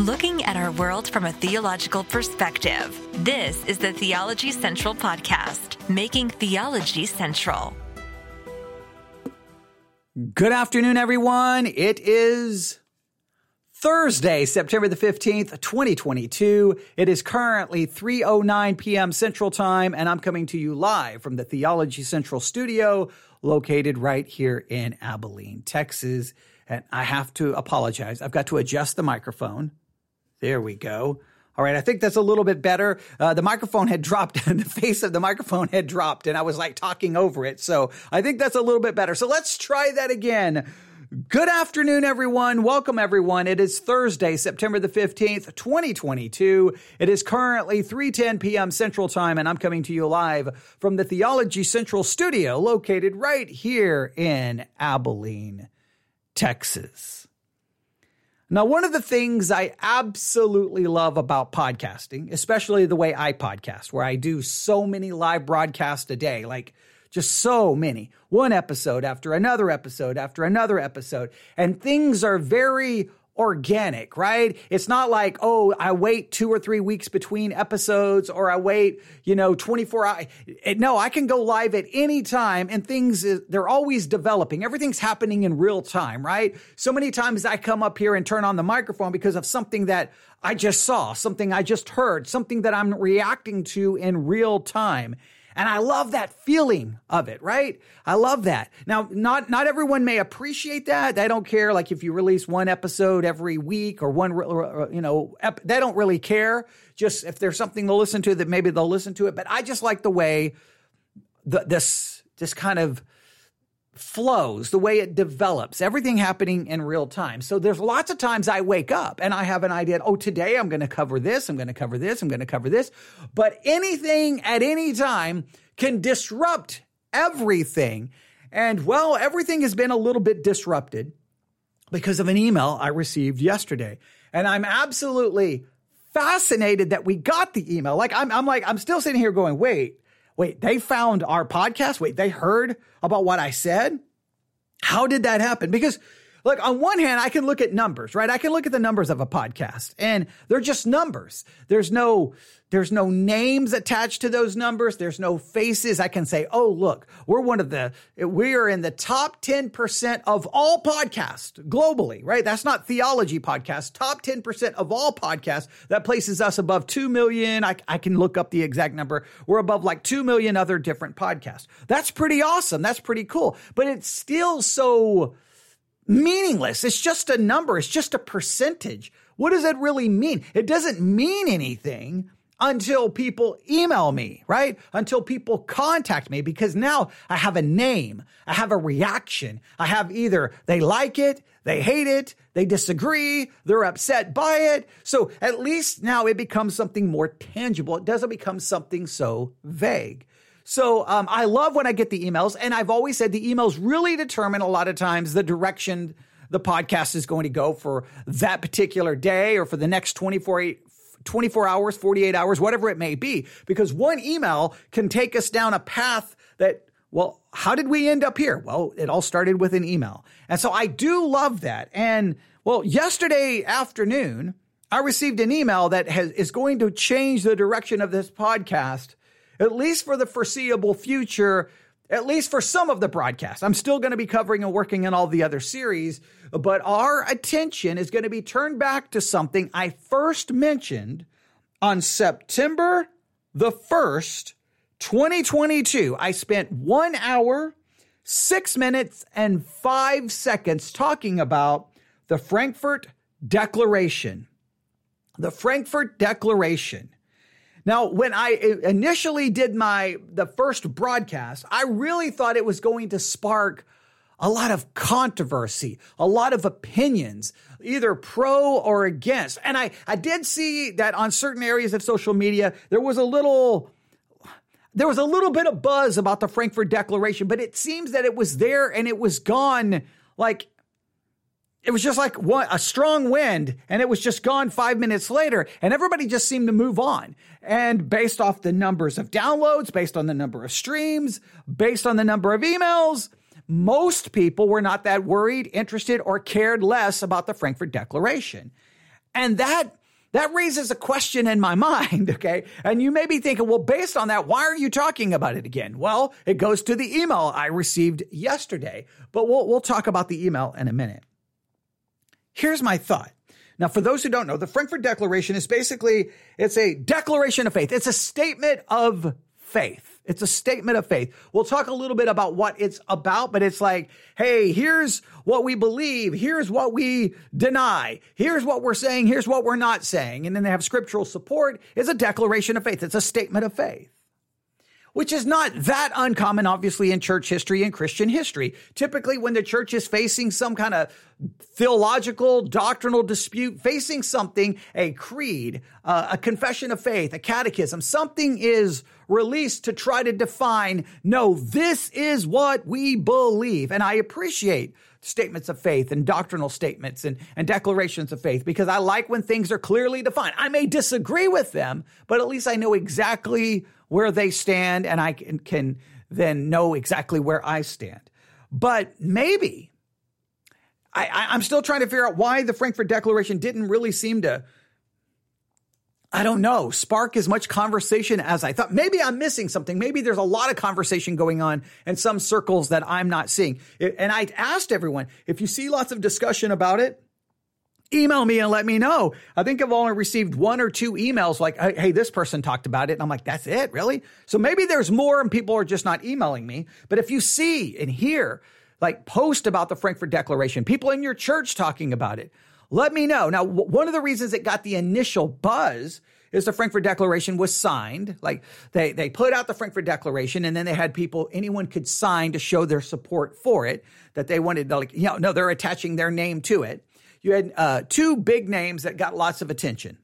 looking at our world from a theological perspective. This is the Theology Central Podcast, making theology central. Good afternoon, everyone. It is Thursday, September the 15th, 2022. It is currently 3:09 p.m. Central Time and I'm coming to you live from the Theology Central studio located right here in Abilene, Texas. And I have to apologize. I've got to adjust the microphone. There we go. All right, I think that's a little bit better. Uh, the microphone had dropped, and the face of the microphone had dropped, and I was like talking over it. So I think that's a little bit better. So let's try that again. Good afternoon, everyone. Welcome, everyone. It is Thursday, September the 15th, 2022. It is currently 3.10 p.m. Central Time, and I'm coming to you live from the Theology Central studio located right here in Abilene, Texas. Now, one of the things I absolutely love about podcasting, especially the way I podcast, where I do so many live broadcasts a day, like just so many, one episode after another episode after another episode, and things are very organic, right? It's not like, oh, I wait two or three weeks between episodes or I wait, you know, 24 hours. No, I can go live at any time and things, they're always developing. Everything's happening in real time, right? So many times I come up here and turn on the microphone because of something that I just saw, something I just heard, something that I'm reacting to in real time. And I love that feeling of it, right? I love that. Now, not, not everyone may appreciate that. They don't care. Like if you release one episode every week or one, you know, ep- they don't really care. Just if there's something to listen to that maybe they'll listen to it. But I just like the way the, this, this kind of, flows, the way it develops, everything happening in real time. So there's lots of times I wake up and I have an idea, oh, today I'm going to cover this, I'm going to cover this, I'm going to cover this. But anything at any time can disrupt everything. And well, everything has been a little bit disrupted because of an email I received yesterday. And I'm absolutely fascinated that we got the email. Like I'm, I'm like, I'm still sitting here going, wait, wait, they found our podcast. Wait, they heard about what I said. How did that happen? Because Look, on one hand, I can look at numbers, right? I can look at the numbers of a podcast and they're just numbers. There's no, there's no names attached to those numbers. There's no faces. I can say, oh, look, we're one of the, we are in the top 10% of all podcasts globally, right? That's not theology podcasts, top 10% of all podcasts. That places us above 2 million. I, I can look up the exact number. We're above like 2 million other different podcasts. That's pretty awesome. That's pretty cool. But it's still so, meaningless. It's just a number. It's just a percentage. What does that really mean? It doesn't mean anything until people email me, right? Until people contact me because now I have a name. I have a reaction. I have either they like it, they hate it, they disagree, they're upset by it. So at least now it becomes something more tangible. It doesn't become something so vague. So um, I love when I get the emails, and I've always said the emails really determine a lot of times the direction the podcast is going to go for that particular day or for the next 24 24 hours, 48 hours, whatever it may be, because one email can take us down a path that, well, how did we end up here? Well, it all started with an email. And so I do love that. And well, yesterday afternoon, I received an email that has, is going to change the direction of this podcast at least for the foreseeable future, at least for some of the broadcasts. I'm still going to be covering and working in all the other series, but our attention is going to be turned back to something I first mentioned on September the 1st, 2022. I spent one hour, six minutes, and five seconds talking about the Frankfurt Declaration. The Frankfurt Declaration. Now, when I uh, initially did my the first broadcast, I really thought it was going to spark a lot of controversy, a lot of opinions, either pro or against. And I, I did see that on certain areas of social media, there was a little, there was a little bit of buzz about the Frankfurt Declaration, but it seems that it was there and it was gone like it was just like a strong wind and it was just gone five minutes later and everybody just seemed to move on. And based off the numbers of downloads, based on the number of streams, based on the number of emails, most people were not that worried, interested, or cared less about the Frankfurt Declaration. And that that raises a question in my mind, okay? And you may be thinking, well, based on that, why are you talking about it again? Well, it goes to the email I received yesterday, but we'll, we'll talk about the email in a minute. Here's my thought. Now, for those who don't know, the Frankfurt Declaration is basically, it's a declaration of faith. It's a statement of faith. It's a statement of faith. We'll talk a little bit about what it's about, but it's like, hey, here's what we believe. Here's what we deny. Here's what we're saying. Here's what we're not saying. And then they have scriptural support. It's a declaration of faith. It's a statement of faith which is not that uncommon, obviously, in church history and Christian history. Typically, when the church is facing some kind of theological, doctrinal dispute, facing something, a creed, uh, a confession of faith, a catechism, something is released to try to define, no, this is what we believe. And I appreciate statements of faith and doctrinal statements and, and declarations of faith because I like when things are clearly defined. I may disagree with them, but at least I know exactly where they stand and I can, can then know exactly where I stand. But maybe I, I'm still trying to figure out why the Frankfurt Declaration didn't really seem to, I don't know, spark as much conversation as I thought. Maybe I'm missing something. Maybe there's a lot of conversation going on in some circles that I'm not seeing. And I asked everyone if you see lots of discussion about it, email me and let me know. I think I've only received one or two emails like, hey, this person talked about it. And I'm like, that's it, really? So maybe there's more and people are just not emailing me. But if you see and hear, like, post about the Frankfurt Declaration, people in your church talking about it, let me know. Now, w- one of the reasons it got the initial buzz is the Frankfurt Declaration was signed. Like they, they put out the Frankfurt Declaration and then they had people, anyone could sign to show their support for it, that they wanted, to like, you know, no, they're attaching their name to it you had uh, two big names that got lots of attention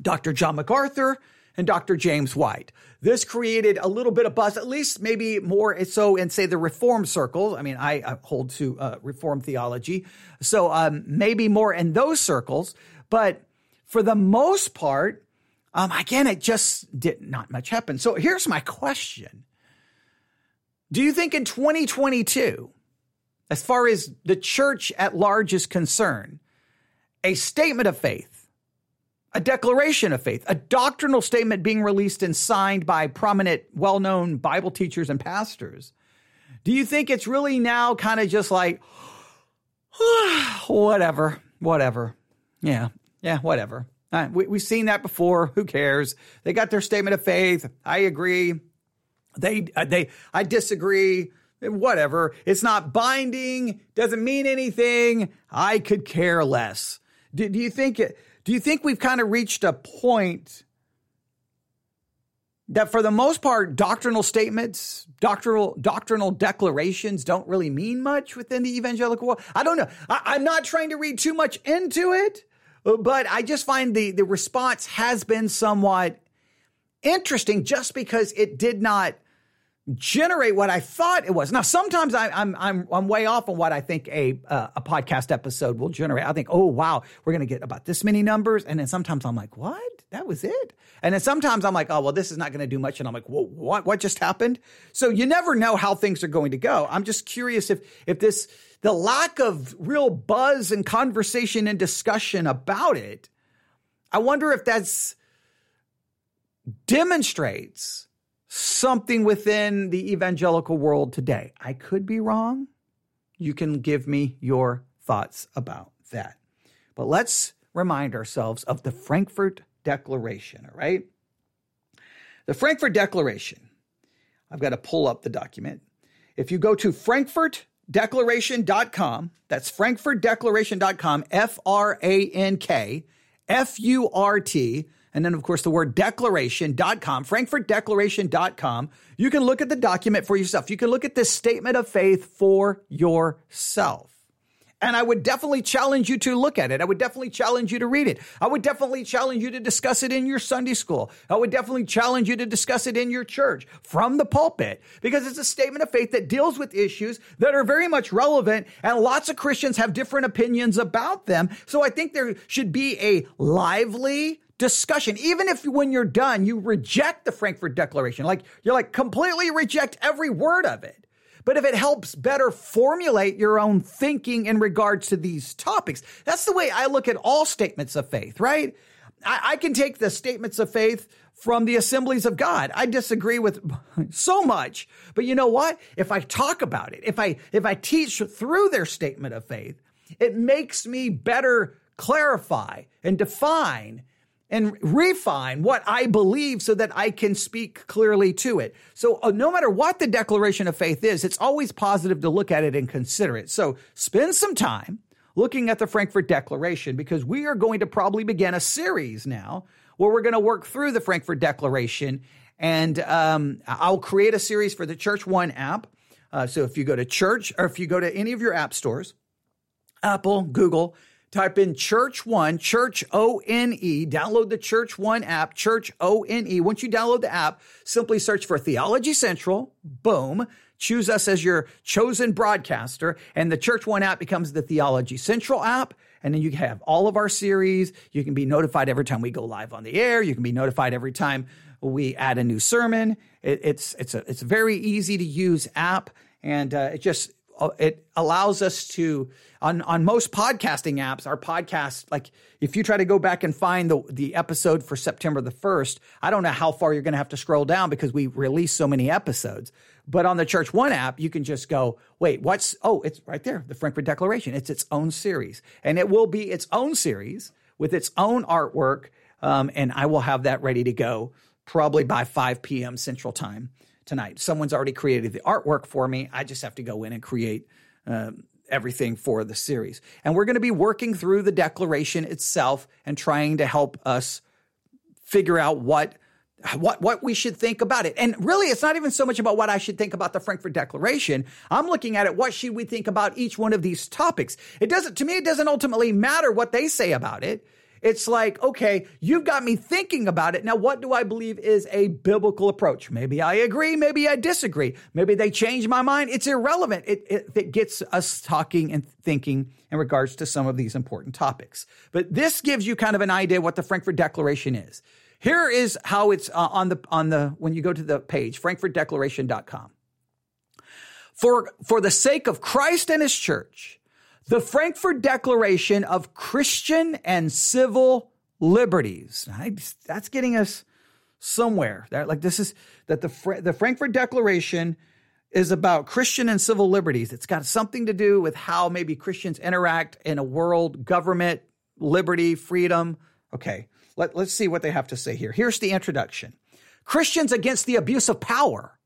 Dr. John MacArthur and Dr. James White. This created a little bit of buzz, at least maybe more so in, say, the Reform circles. I mean, I, I hold to uh, Reform theology. So um, maybe more in those circles. But for the most part, um, again, it just did not much happen. So here's my question Do you think in 2022, as far as the church at large is concerned, a statement of faith, a declaration of faith, a doctrinal statement being released and signed by prominent, well known Bible teachers and pastors. Do you think it's really now kind of just like, whatever, whatever? Yeah, yeah, whatever. Uh, we, we've seen that before. Who cares? They got their statement of faith. I agree. They, uh, they, I disagree whatever. It's not binding, doesn't mean anything. I could care less. Do, do you think do you think we've kind of reached a point that for the most part doctrinal statements, doctrinal doctrinal declarations don't really mean much within the evangelical world? I don't know. I, I'm not trying to read too much into it, but I just find the the response has been somewhat interesting just because it did not generate what I thought it was. Now, sometimes I, am I'm, I'm I'm way off on what I think a uh, a podcast episode will generate. I think, oh wow, we're going to get about this many numbers, and then sometimes I'm like, what? That was it. And then sometimes I'm like, oh well, this is not going to do much, and I'm like, whoa, what? What just happened? So you never know how things are going to go. I'm just curious if if this the lack of real buzz and conversation and discussion about it. I wonder if that's demonstrates something within the evangelical world today. I could be wrong. You can give me your thoughts about that. But let's remind ourselves of the Frankfurt Declaration, all right? The Frankfurt Declaration, I've got to pull up the document. If you go to frankfurtdeclaration.com, that's frankfurtdeclaration.com, F R A N K F U R T and then, of course, the word declaration.com, frankfurtdeclaration.com. You can look at the document for yourself. You can look at this statement of faith for yourself. And I would definitely challenge you to look at it. I would definitely challenge you to read it. I would definitely challenge you to discuss it in your Sunday school. I would definitely challenge you to discuss it in your church from the pulpit because it's a statement of faith that deals with issues that are very much relevant and lots of Christians have different opinions about them. So I think there should be a lively, discussion. Even if when you're done, you reject the Frankfurt Declaration, like you're like completely reject every word of it. but if it helps better formulate your own thinking in regards to these topics, that's the way I look at all statements of faith, right? I, I can take the statements of faith from the assemblies of God. I disagree with so much, but you know what? If I talk about it, if I, if I teach through their statement of faith, it makes me better clarify and define and refine what I believe so that I can speak clearly to it. So uh, no matter what the declaration of faith is, it's always positive to look at it and consider it. So spend some time looking at the Frankfurt Declaration because we are going to probably begin a series now where we're going to work through the Frankfurt Declaration. And um, I'll create a series for the Church One app. Uh, so if you go to church or if you go to any of your app stores, Apple, Google, type in Church One, Church O N E, download the Church One app, Church O N E. Once you download the app, simply search for Theology Central, boom. Choose us as your chosen broadcaster, and the Church One app becomes the Theology Central app. And then you have all of our series. You can be notified every time we go live on the air. You can be notified every time we add a new sermon. It, it's it's a it's a very easy to use app, and uh, it just it allows us to on on most podcasting apps our podcast like if you try to go back and find the the episode for September the 1st I don't know how far you're going to have to scroll down because we release so many episodes but on the Church One app, you can just go, wait, what's, oh, it's right there, the Frankfurt Declaration. It's its own series. And it will be its own series with its own artwork. Um, and I will have that ready to go probably by 5 p.m. Central Time tonight. Someone's already created the artwork for me. I just have to go in and create um, everything for the series. And we're going to be working through the declaration itself and trying to help us figure out what what what we should think about it. And really it's not even so much about what I should think about the Frankfurt Declaration. I'm looking at it what should we think about each one of these topics. It doesn't to me it doesn't ultimately matter what they say about it. It's like, okay, you've got me thinking about it. Now, what do I believe is a biblical approach? Maybe I agree, maybe I disagree. Maybe they change my mind. It's irrelevant. It, it, it gets us talking and thinking in regards to some of these important topics. But this gives you kind of an idea what the Frankfurt Declaration is. Here is how it's uh, on the on the when you go to the page frankfurtdeclaration.com. For for the sake of Christ and his church, the Frankfurt Declaration of Christian and Civil Liberties. That's getting us somewhere. That like this is that the the Frankfurt Declaration is about Christian and civil liberties. It's got something to do with how maybe Christians interact in a world, government, liberty, freedom. Okay. Let, let's see what they have to say here. Here's the introduction Christians against the abuse of power.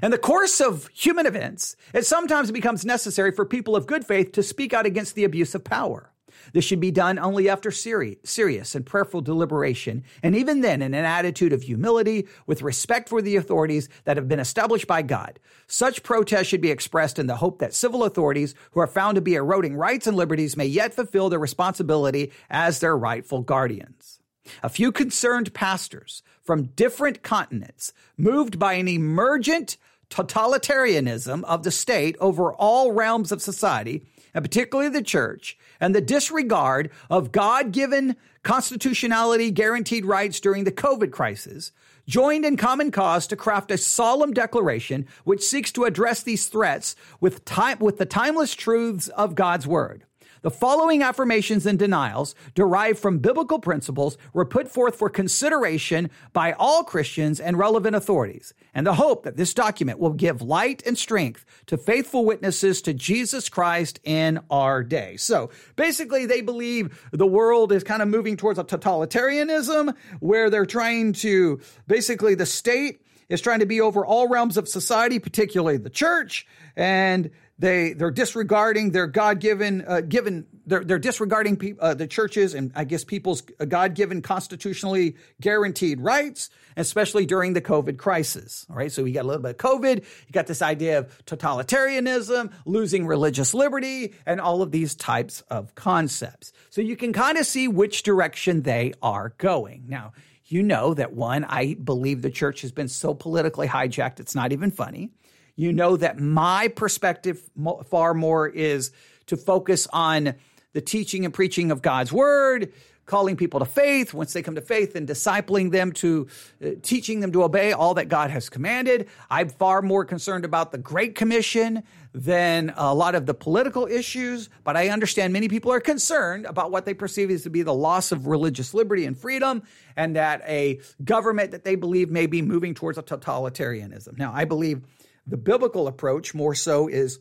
In the course of human events, it sometimes becomes necessary for people of good faith to speak out against the abuse of power. This should be done only after serious and prayerful deliberation, and even then in an attitude of humility with respect for the authorities that have been established by God. Such protest should be expressed in the hope that civil authorities who are found to be eroding rights and liberties may yet fulfill their responsibility as their rightful guardians. A few concerned pastors from different continents, moved by an emergent totalitarianism of the state over all realms of society, and particularly the church, and the disregard of God given constitutionality guaranteed rights during the COVID crisis, joined in common cause to craft a solemn declaration which seeks to address these threats with, time, with the timeless truths of God's word. The following affirmations and denials, derived from biblical principles, were put forth for consideration by all Christians and relevant authorities, and the hope that this document will give light and strength to faithful witnesses to Jesus Christ in our day. So basically, they believe the world is kind of moving towards a totalitarianism where they're trying to basically the state is trying to be over all realms of society, particularly the church, and they they're disregarding their God given uh, given they're they're disregarding pe- uh, the churches and I guess people's uh, God given constitutionally guaranteed rights, especially during the COVID crisis. All right, so we got a little bit of COVID. You got this idea of totalitarianism, losing religious liberty, and all of these types of concepts. So you can kind of see which direction they are going. Now you know that one, I believe the church has been so politically hijacked, it's not even funny. You know that my perspective far more is to focus on the teaching and preaching of God's word, calling people to faith. Once they come to faith and discipling them to uh, teaching them to obey all that God has commanded. I'm far more concerned about the Great Commission than a lot of the political issues, but I understand many people are concerned about what they perceive as to be the loss of religious liberty and freedom and that a government that they believe may be moving towards a totalitarianism. Now, I believe the biblical approach more so is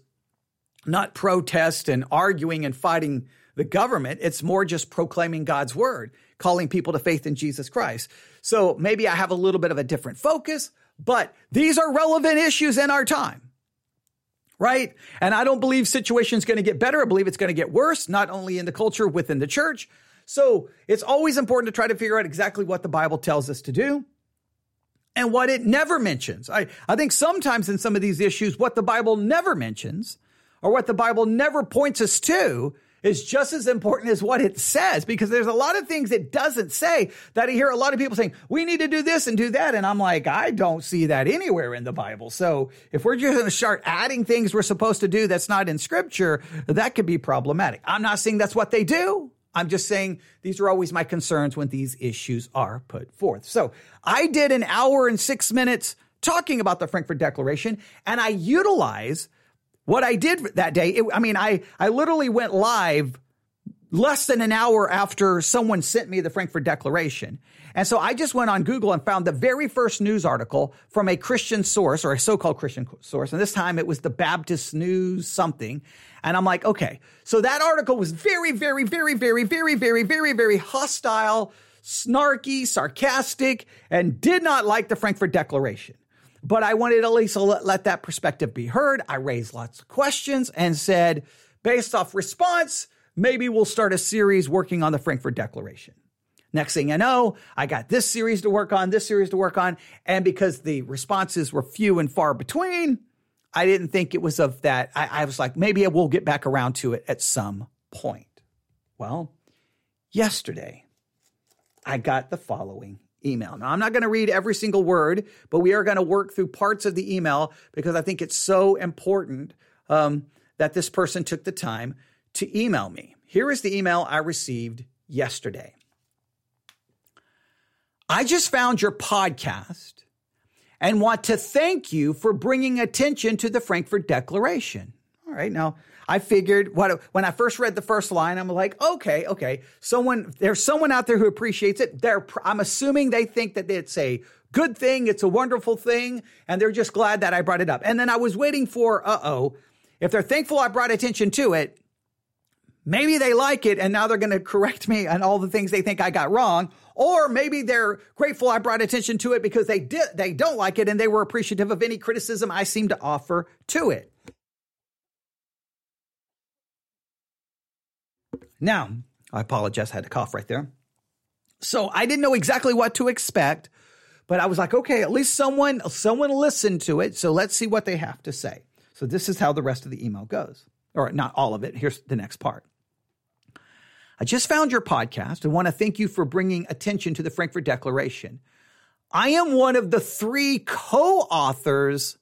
not protest and arguing and fighting the government. It's more just proclaiming God's word, calling people to faith in Jesus Christ. So maybe I have a little bit of a different focus, but these are relevant issues in our time. Right? And I don't believe situation's going to get better. I believe it's going to get worse, not only in the culture within the church. So it's always important to try to figure out exactly what the Bible tells us to do and what it never mentions. I, I think sometimes in some of these issues, what the Bible never mentions or what the Bible never points us to is just as important as what it says because there's a lot of things it doesn't say that I hear a lot of people saying, we need to do this and do that. And I'm like, I don't see that anywhere in the Bible. So if we're just going to start adding things we're supposed to do that's not in scripture, that could be problematic. I'm not saying that's what they do. I'm just saying these are always my concerns when these issues are put forth. So I did an hour and six minutes talking about the Frankfurt Declaration and I utilize what I did that day, it, I mean, I, I literally went live less than an hour after someone sent me the Frankfurt Declaration. And so I just went on Google and found the very first news article from a Christian source or a so-called Christian source. And this time it was the Baptist News something. And I'm like, okay. So that article was very, very, very, very, very, very, very, very hostile, snarky, sarcastic, and did not like the Frankfurt Declaration. But I wanted at least to let, let that perspective be heard. I raised lots of questions and said, based off response, maybe we'll start a series working on the Frankfurt Declaration. Next thing I know, I got this series to work on, this series to work on. And because the responses were few and far between, I didn't think it was of that. I, I was like, maybe we'll get back around to it at some point. Well, yesterday, I got the following email. Now, I'm not going to read every single word, but we are going to work through parts of the email because I think it's so important um, that this person took the time to email me. Here is the email I received yesterday. I just found your podcast and want to thank you for bringing attention to the Frankfurt Declaration. All right, now I figured what when I first read the first line, I'm like, okay, okay, someone there's someone out there who appreciates it. They're I'm assuming they think that it's a good thing, it's a wonderful thing, and they're just glad that I brought it up. And then I was waiting for, uh oh, if they're thankful I brought attention to it, maybe they like it and now they're going to correct me on all the things they think I got wrong. Or maybe they're grateful I brought attention to it because they did, they don't like it and they were appreciative of any criticism I seem to offer to it. Now, I apologize, I had to cough right there. So I didn't know exactly what to expect, but I was like, okay, at least someone someone listened to it, so let's see what they have to say. So this is how the rest of the email goes. Or not all of it. Here's the next part. I just found your podcast and want to thank you for bringing attention to the Frankfurt Declaration. I am one of the three co-authors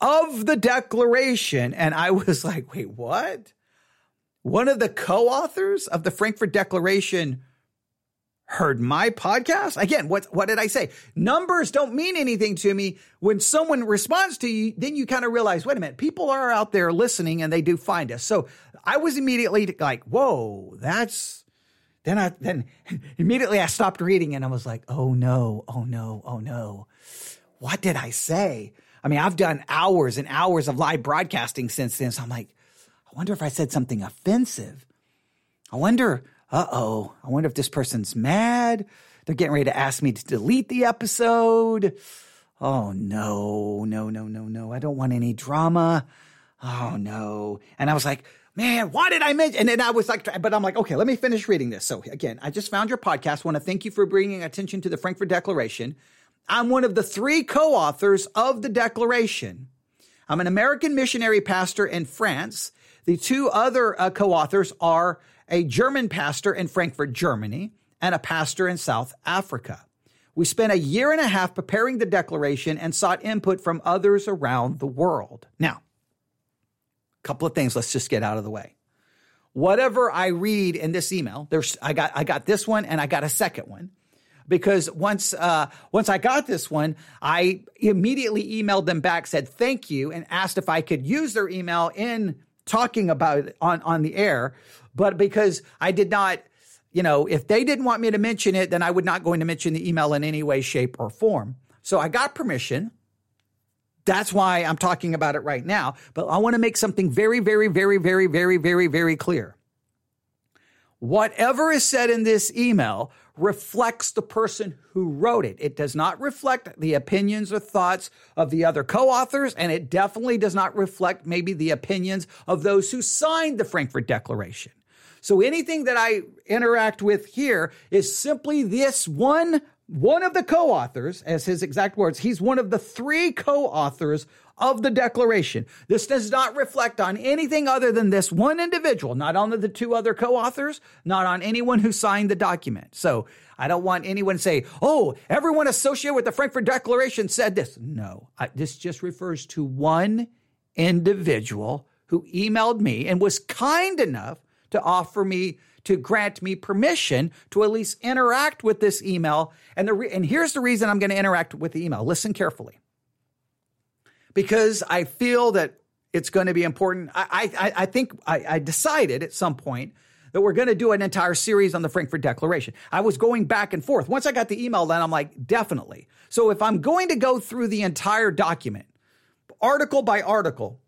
of the declaration and I was like, "Wait, what?" one of the co-authors of the Frankfurt Declaration heard my podcast. Again, what what did I say? Numbers don't mean anything to me. When someone responds to you, then you kind of realize, wait a minute, people are out there listening and they do find us. So I was immediately like, whoa, that's then I then immediately I stopped reading and I was like, oh no, oh no, oh no. What did I say? I mean, I've done hours and hours of live broadcasting since then. So I'm like, I wonder if I said something offensive. I wonder, uh oh, I wonder if this person's mad. They're getting ready to ask me to delete the episode. Oh no, no, no, no, no. I don't want any drama. Oh no. And I was like, man, why did I mention? And then I was like, but I'm like, okay, let me finish reading this. So again, I just found your podcast. Want to thank you for bringing attention to the Frankfurt Declaration. I'm one of the three co-authors of the Declaration. I'm an American missionary pastor in France the two other uh, co authors are a German pastor in Frankfurt, Germany, and a pastor in South Africa. We spent a year and a half preparing the declaration and sought input from others around the world. Now, a couple of things let's just get out of the way. whatever I read in this email, there's I got I got this one and I got a second one because once uh, once I got this one, I immediately emailed them back, said thank you, and asked if I could use their email in talking about it on on the air. But because I did not, you know, if they didn't want me to mention it, then I would not going to mention the email in any way, shape, or form. So I got permission. That's why I'm talking about it right now. But I want to make something very, very, very, very, very, very, very clear. Whatever is said in this email reflects the person who wrote it. It does not reflect the opinions or thoughts of the other co-authors, and it definitely does not reflect maybe the opinions of those who signed the Frankfurt Declaration. So anything that I interact with here is simply this one one of the co-authors, as his exact words, he's one of the three co-authors of the declaration. This does not reflect on anything other than this one individual, not on the two other co-authors, not on anyone who signed the document. So I don't want anyone to say, oh, everyone associated with the Frankfurt Declaration said this. No, I, this just refers to one individual who emailed me and was kind enough to offer me to grant me permission to at least interact with this email. And the re- and here's the reason I'm going to interact with the email. Listen carefully, because I feel that it's going to be important. I I, I think I, I decided at some point that we're going to do an entire series on the Frankfurt Declaration. I was going back and forth. Once I got the email, then I'm like, definitely. So if I'm going to go through the entire document, article by article,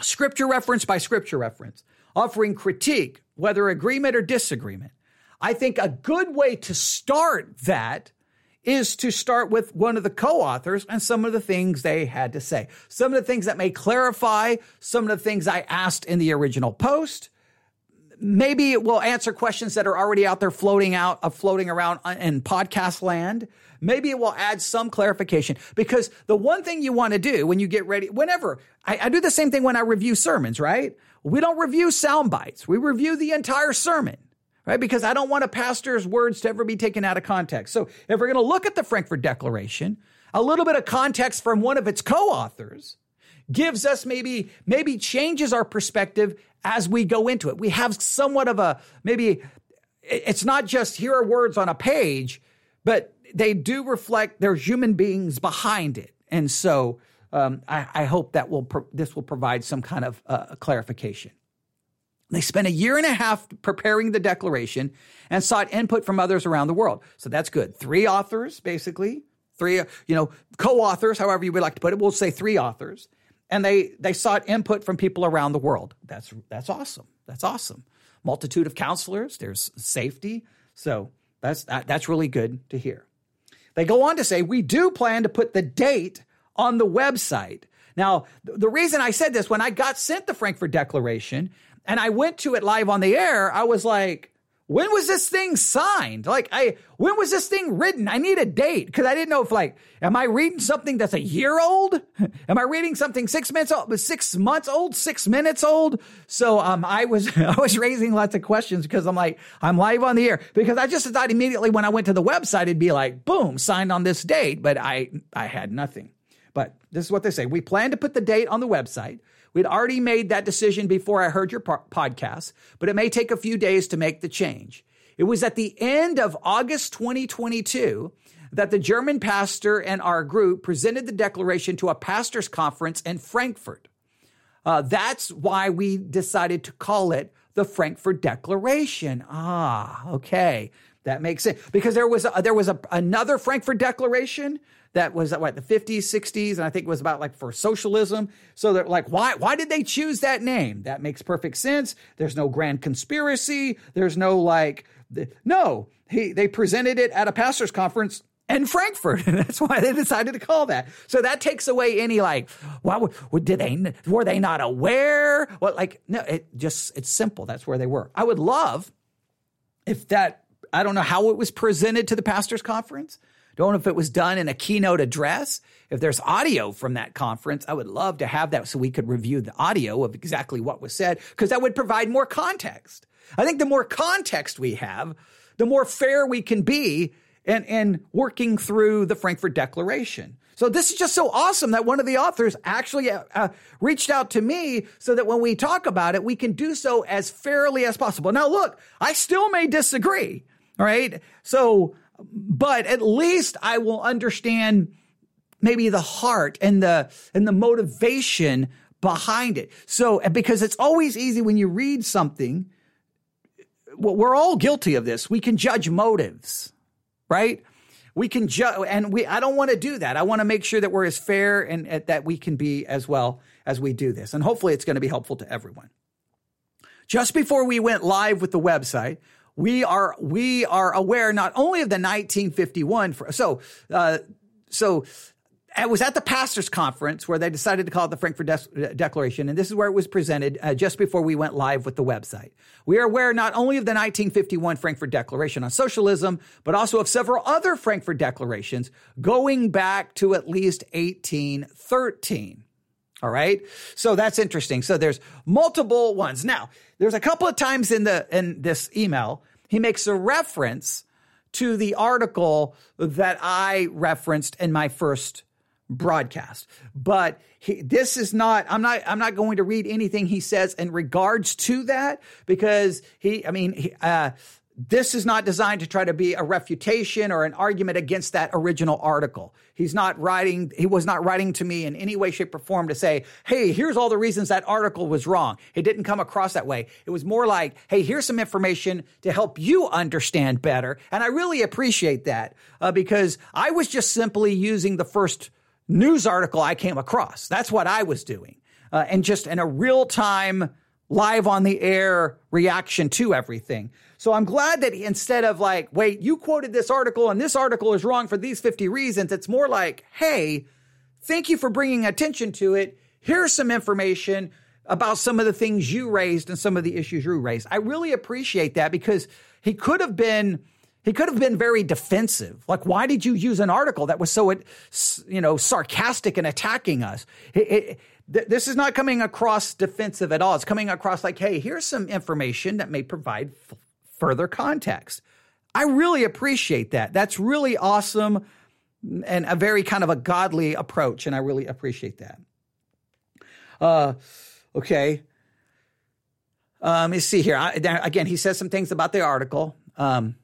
scripture reference by scripture reference, offering critique, whether agreement or disagreement. I think a good way to start that is to start with one of the co-authors and some of the things they had to say. Some of the things that may clarify some of the things I asked in the original post. Maybe it will answer questions that are already out there floating out, uh, floating around in podcast land. Maybe it will add some clarification because the one thing you want to do when you get ready, whenever I, I do the same thing when I review sermons, right? We don't review sound bites. We review the entire sermon, right? Because I don't want a pastor's words to ever be taken out of context. So if we're going to look at the Frankfurt Declaration, a little bit of context from one of its co-authors gives us maybe, maybe changes our perspective as we go into it. We have somewhat of a, maybe it's not just here are words on a page, but they do reflect there's human beings behind it. And so um, I, I, hope that will pro- this will provide some kind of uh, clarification. They spent a year and a half preparing the declaration and sought input from others around the world. So that's good. Three authors, basically, three, you know, co-authors, however you would like to put it. We'll say three authors, and they they sought input from people around the world. That's that's awesome. That's awesome. Multitude of counselors. There's safety. So that's that, that's really good to hear. They go on to say we do plan to put the date on the website. Now, the reason I said this, when I got sent the Frankfurt Declaration and I went to it live on the air, I was like, when was this thing signed? Like, I, when was this thing written? I need a date because I didn't know if, like, am I reading something that's a year old? am I reading something six minutes old, six months old, six minutes old? So, um, I was, I was raising lots of questions because I'm like, I'm live on the air because I just thought immediately when I went to the website, it'd be like, boom, signed on this date, but I, I had nothing. But this is what they say. We plan to put the date on the website. We'd already made that decision before I heard your po- podcast, but it may take a few days to make the change. It was at the end of August 2022 that the German pastor and our group presented the declaration to a pastors' conference in Frankfurt. Uh, that's why we decided to call it the Frankfurt Declaration. Ah, okay. That makes sense because there was a, there was a, another Frankfurt Declaration that was what the 50s, 60s, and I think it was about like for socialism. So they're like, why why did they choose that name? That makes perfect sense. There's no grand conspiracy. There's no like no. He they presented it at a pastors conference in Frankfurt. And that's why they decided to call that. So that takes away any like, why would, did they, were they not aware? What like, no, it just, it's simple. That's where they were. I would love if that I don't know how it was presented to the pastors conference. Don't know if it was done in a keynote address. If there's audio from that conference, I would love to have that so we could review the audio of exactly what was said because that would provide more context. I think the more context we have, the more fair we can be and, and working through the Frankfurt Declaration. So this is just so awesome that one of the authors actually uh, uh, reached out to me so that when we talk about it, we can do so as fairly as possible. Now, look, I still may disagree, right? So, but at least I will understand maybe the heart and the and the motivation behind it. So, because it's always easy when you read something, we're all guilty of this. We can judge motives, right? we can judge and we i don't want to do that i want to make sure that we're as fair and uh, that we can be as well as we do this and hopefully it's going to be helpful to everyone just before we went live with the website we are we are aware not only of the 1951 so uh, so it was at the pastors conference where they decided to call it the Frankfurt De- Declaration, and this is where it was presented uh, just before we went live with the website. We are aware not only of the 1951 Frankfurt Declaration on socialism, but also of several other Frankfurt Declarations going back to at least 1813. All right. So that's interesting. So there's multiple ones. Now, there's a couple of times in the in this email he makes a reference to the article that I referenced in my first broadcast. But he, this is not, I'm not, I'm not going to read anything he says in regards to that because he, I mean, he, uh, this is not designed to try to be a refutation or an argument against that original article. He's not writing, he was not writing to me in any way, shape, or form to say, hey, here's all the reasons that article was wrong. It didn't come across that way. It was more like, hey, here's some information to help you understand better. And I really appreciate that uh, because I was just simply using the first news article I came across. That's what I was doing. Uh, and just in a real time, live on the air reaction to everything. So I'm glad that instead of like, wait, you quoted this article and this article is wrong for these 50 reasons, it's more like, hey, thank you for bringing attention to it. Here's some information about some of the things you raised and some of the issues you raised. I really appreciate that because he could have been he could have been very defensive. Like, why did you use an article that was so, you know, sarcastic and attacking us? It, it, th- this is not coming across defensive at all. It's coming across like, hey, here's some information that may provide f- further context. I really appreciate that. That's really awesome and a very kind of a godly approach. And I really appreciate that. Uh, okay. Um, let me see here. I, again, he says some things about the article. Um,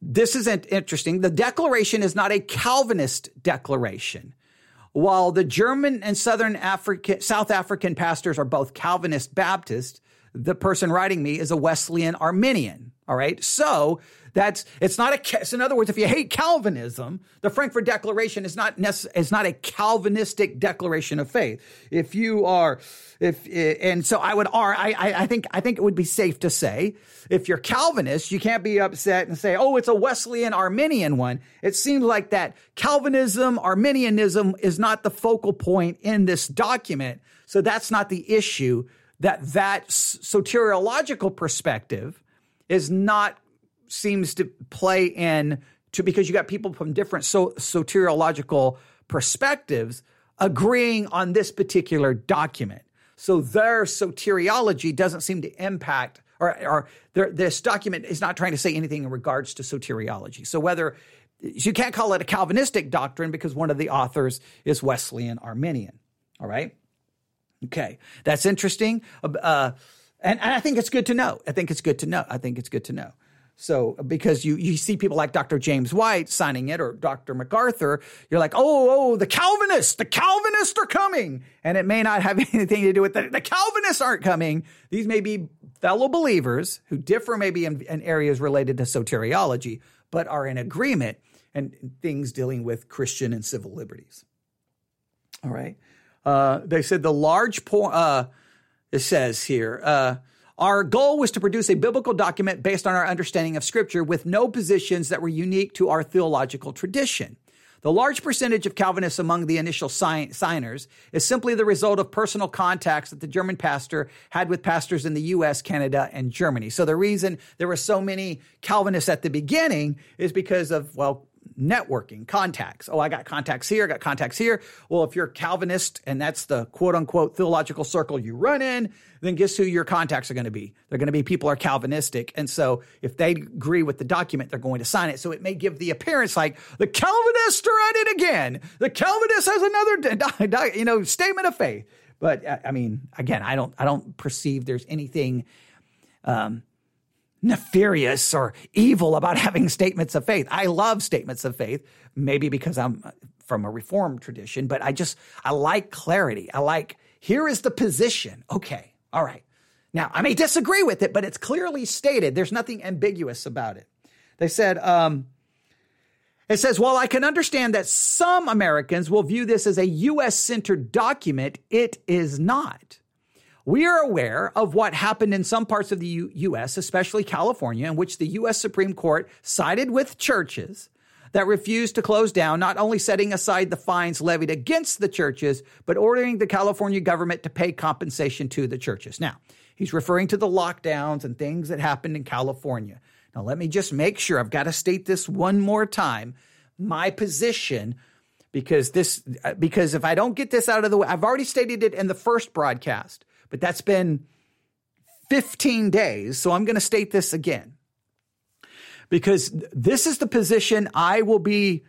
this is interesting. The declaration is not a Calvinist declaration. While the German and Southern African, South African pastors are both Calvinist Baptist, the person writing me is a Wesleyan Arminian. All right. So that's it's not a. So in other words, if you hate Calvinism, the Frankfurt Declaration is not necess- is not a Calvinistic declaration of faith. If you are, if eh, and so I would are I I think I think it would be safe to say if you're Calvinist, you can't be upset and say, oh, it's a Wesleyan Arminian one. It seems like that Calvinism, Arminianism is not the focal point in this document. So that's not the issue. That that soteriological perspective is not seems to play in to because you got people from different so, soteriological perspectives agreeing on this particular document. So their soteriology doesn't seem to impact, or, or this document is not trying to say anything in regards to soteriology. So whether you can't call it a Calvinistic doctrine because one of the authors is Wesleyan Arminian. All right. Okay. That's interesting. Uh, and, and I think it's good to know. I think it's good to know. I think it's good to know. So because you you see people like Dr. James White signing it or Dr. MacArthur, you're like, oh, oh, the Calvinists, the Calvinists are coming. And it may not have anything to do with the, the Calvinists aren't coming. These may be fellow believers who differ maybe in, in areas related to soteriology, but are in agreement and things dealing with Christian and civil liberties. All right. Uh, they said the large point, uh, it says here, uh, our goal was to produce a biblical document based on our understanding of Scripture with no positions that were unique to our theological tradition. The large percentage of Calvinists among the initial sign- signers is simply the result of personal contacts that the German pastor had with pastors in the US, Canada, and Germany. So the reason there were so many Calvinists at the beginning is because of, well, networking, contacts. Oh, I got contacts here, I got contacts here. Well, if you're Calvinist and that's the quote unquote theological circle you run in, then guess who your contacts are going to be? They're going to be people are Calvinistic. And so if they agree with the document, they're going to sign it. So it may give the appearance like the Calvinists are at it again. The Calvinist has another, you know, statement of faith. But I mean, again, I don't, I don't perceive there's anything, um, nefarious or evil about having statements of faith. I love statements of faith, maybe because I'm from a reformed tradition, but I just, I like clarity. I like, here is the position. Okay. All right. Now, I may disagree with it, but it's clearly stated. There's nothing ambiguous about it. They said, um, it says, while I can understand that some Americans will view this as a U.S. centered document, it is not. We are aware of what happened in some parts of the U- U.S., especially California, in which the U.S. Supreme Court sided with churches that refused to close down, not only setting aside the fines levied against the churches, but ordering the California government to pay compensation to the churches. Now, he's referring to the lockdowns and things that happened in California. Now, let me just make sure I've got to state this one more time. My position because this because if I don't get this out of the way, I've already stated it in the first broadcast but that's been 15 days. So I'm going to state this again because this is the position I will be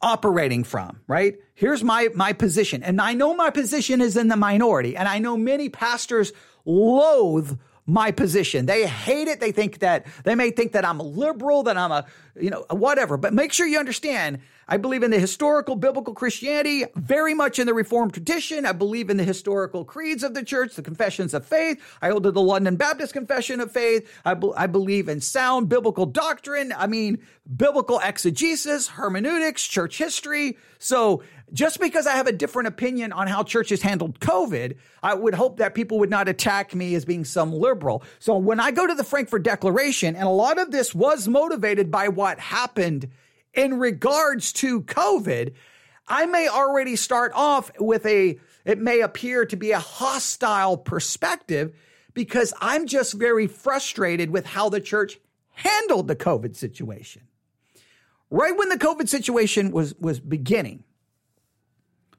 operating from, right? Here's my, my position. And I know my position is in the minority. And I know many pastors loathe my position. They hate it. They think that they may think that I'm a liberal, that I'm a, you know, whatever. But make sure you understand I believe in the historical biblical Christianity, very much in the Reformed tradition. I believe in the historical creeds of the church, the confessions of faith. I hold to the London Baptist Confession of Faith. I, be- I believe in sound biblical doctrine. I mean, biblical exegesis, hermeneutics, church history. So just because I have a different opinion on how churches handled COVID, I would hope that people would not attack me as being some liberal. So when I go to the Frankfurt Declaration, and a lot of this was motivated by what happened in regards to COVID, I may already start off with a, it may appear to be a hostile perspective because I'm just very frustrated with how the church handled the COVID situation. Right when the COVID situation was, was beginning,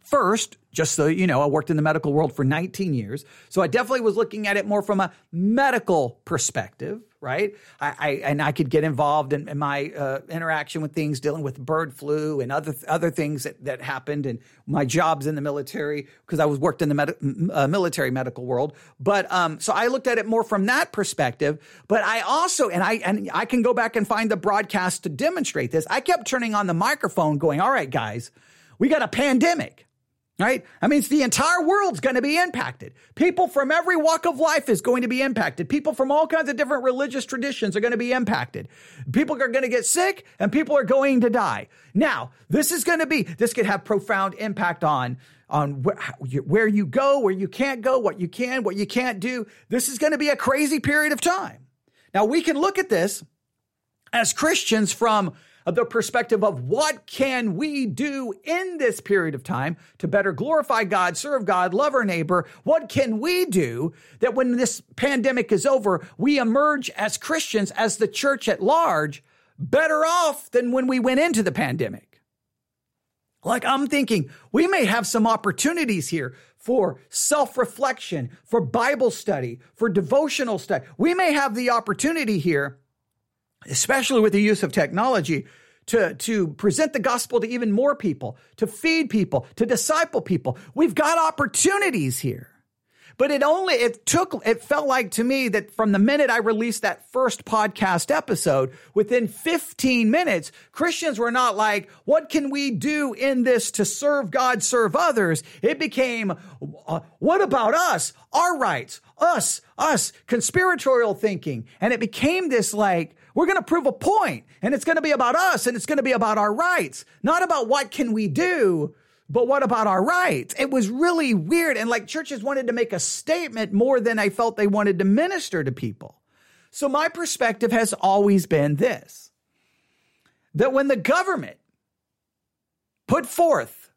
first, just so you know, I worked in the medical world for 19 years. So I definitely was looking at it more from a medical perspective, right? I, I and I could get involved in, in my uh, interaction with things dealing with bird flu and other other things that, that happened and my jobs in the military because I was worked in the med- uh, military medical world. But um, so I looked at it more from that perspective. But I also and I and I can go back and find the broadcast to demonstrate this. I kept turning on the microphone, going, "All right, guys, we got a pandemic." Right? I mean, the entire world's going to be impacted. People from every walk of life is going to be impacted. People from all kinds of different religious traditions are going to be impacted. People are going to get sick and people are going to die. Now, this is going to be, this could have profound impact on, on wh- where you go, where you can't go, what you can, what you can't do. This is going to be a crazy period of time. Now, we can look at this as Christians from the perspective of what can we do in this period of time to better glorify God, serve God, love our neighbor? What can we do that when this pandemic is over, we emerge as Christians, as the church at large, better off than when we went into the pandemic? Like I'm thinking, we may have some opportunities here for self reflection, for Bible study, for devotional study. We may have the opportunity here especially with the use of technology, to, to present the gospel to even more people, to feed people, to disciple people. We've got opportunities here. But it only, it took, it felt like to me that from the minute I released that first podcast episode, within 15 minutes, Christians were not like, what can we do in this to serve God, serve others? It became, uh, what about us? Our rights, us, us, conspiratorial thinking. And it became this like, we're going to prove a point and it's going to be about us and it's going to be about our rights, not about what can we do, but what about our rights? It was really weird. And like churches wanted to make a statement more than I felt they wanted to minister to people. So my perspective has always been this that when the government put forth,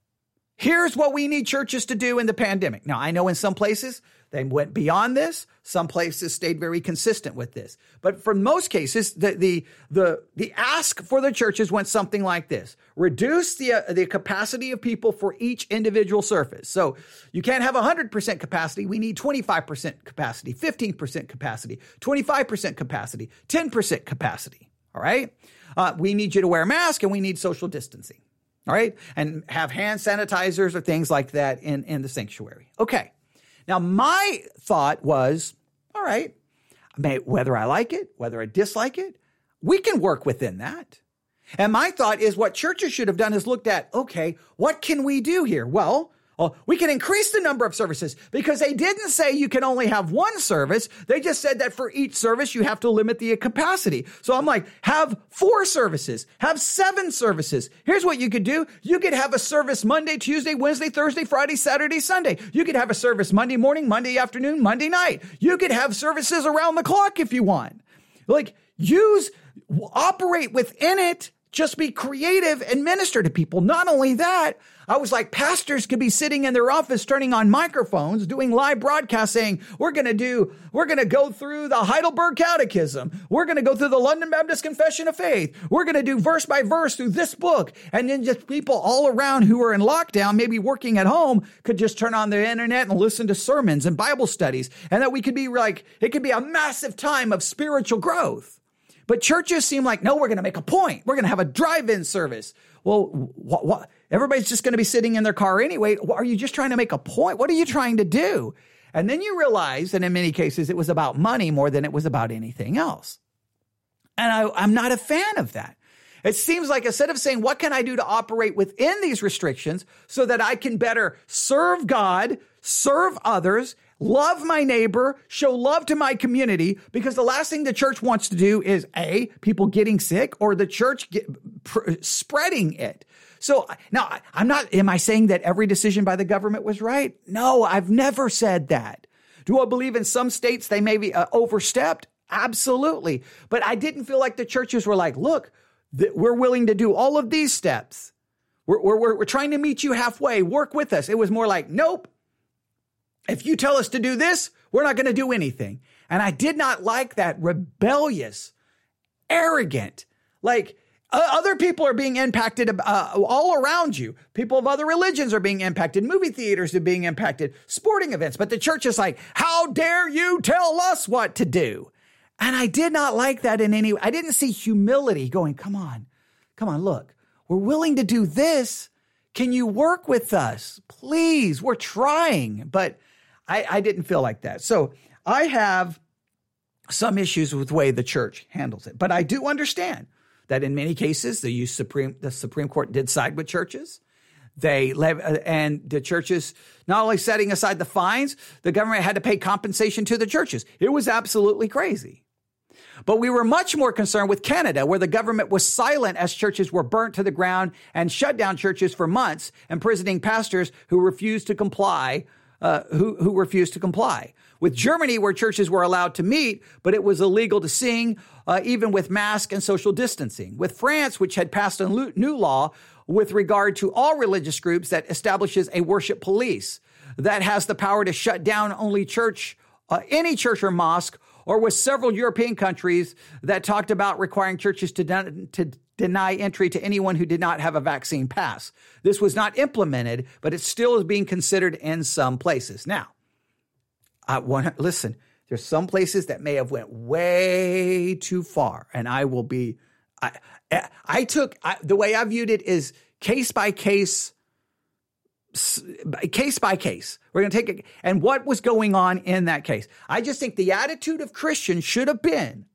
here's what we need churches to do in the pandemic. Now, I know in some places They went beyond this. Some places stayed very consistent with this. But for most cases, the, the, the, the ask for the churches went something like this. Reduce the, uh, the capacity of people for each individual surface. So you can't have 100% capacity. We need 25% capacity, 15% capacity, 25% capacity, 10% capacity. All right. Uh, we need you to wear a mask and we need social distancing. All right. And have hand sanitizers or things like that in, in the sanctuary. Okay. Now, my thought was, all right, whether I like it, whether I dislike it, we can work within that. And my thought is what churches should have done is looked at, okay, what can we do here? Well, well, we can increase the number of services because they didn't say you can only have one service. They just said that for each service, you have to limit the capacity. So I'm like, have four services, have seven services. Here's what you could do. You could have a service Monday, Tuesday, Wednesday, Thursday, Friday, Saturday, Sunday. You could have a service Monday morning, Monday afternoon, Monday night. You could have services around the clock if you want. Like, use, operate within it just be creative and minister to people. Not only that, I was like, pastors could be sitting in their office, turning on microphones, doing live broadcasts saying, we're going to do, we're going to go through the Heidelberg Catechism. We're going to go through the London Baptist Confession of Faith. We're going to do verse by verse through this book. And then just people all around who are in lockdown, maybe working at home, could just turn on the internet and listen to sermons and Bible studies. And that we could be like, it could be a massive time of spiritual growth. But churches seem like, no, we're going to make a point. We're going to have a drive-in service. Well? Everybody's just going to be sitting in their car anyway. Are you just trying to make a point? What are you trying to do? And then you realize that in many cases it was about money more than it was about anything else. And I, I'm not a fan of that. It seems like instead of saying, what can I do to operate within these restrictions so that I can better serve God, serve others, love my neighbor, show love to my community, because the last thing the church wants to do is A, people getting sick or the church get, pr- spreading it. So now I'm not, am I saying that every decision by the government was right? No, I've never said that. Do I believe in some states they maybe uh, overstepped? Absolutely. But I didn't feel like the churches were like, look, th- we're willing to do all of these steps. We're, we're, we're trying to meet you halfway. Work with us. It was more like, nope, if you tell us to do this, we're not going to do anything. And I did not like that rebellious, arrogant, like other people are being impacted uh, all around you. People of other religions are being impacted. Movie theaters are being impacted. Sporting events. But the church is like, how dare you tell us what to do? And I did not like that in any way. I didn't see humility going, come on, come on, look, we're willing to do this. Can you work with us? Please, we're trying. But I, I didn't feel like that. So I have some issues with the way the church handles it, but I do understand that in many cases the Supreme the Supreme Court did side with churches. They uh, and the churches not only setting aside the fines, the government had to pay compensation to the churches. It was absolutely crazy. But we were much more concerned with Canada, where the government was silent as churches were burnt to the ground and shut down churches for months, imprisoning pastors who refused to comply uh, who, who refused to comply. With Germany, where churches were allowed to meet, but it was illegal to sing, uh, even with mask and social distancing. With France, which had passed a new law with regard to all religious groups that establishes a worship police that has the power to shut down only church, uh, any church or mosque, or with several European countries that talked about requiring churches to, to deny entry to anyone who did not have a vaccine pass. This was not implemented, but it still is being considered in some places. Now, I want listen. There's some places that may have went way too far, and I will be. I I took I, the way I viewed it is case by case, case by case. We're going to take it, and what was going on in that case. I just think the attitude of Christians should have been.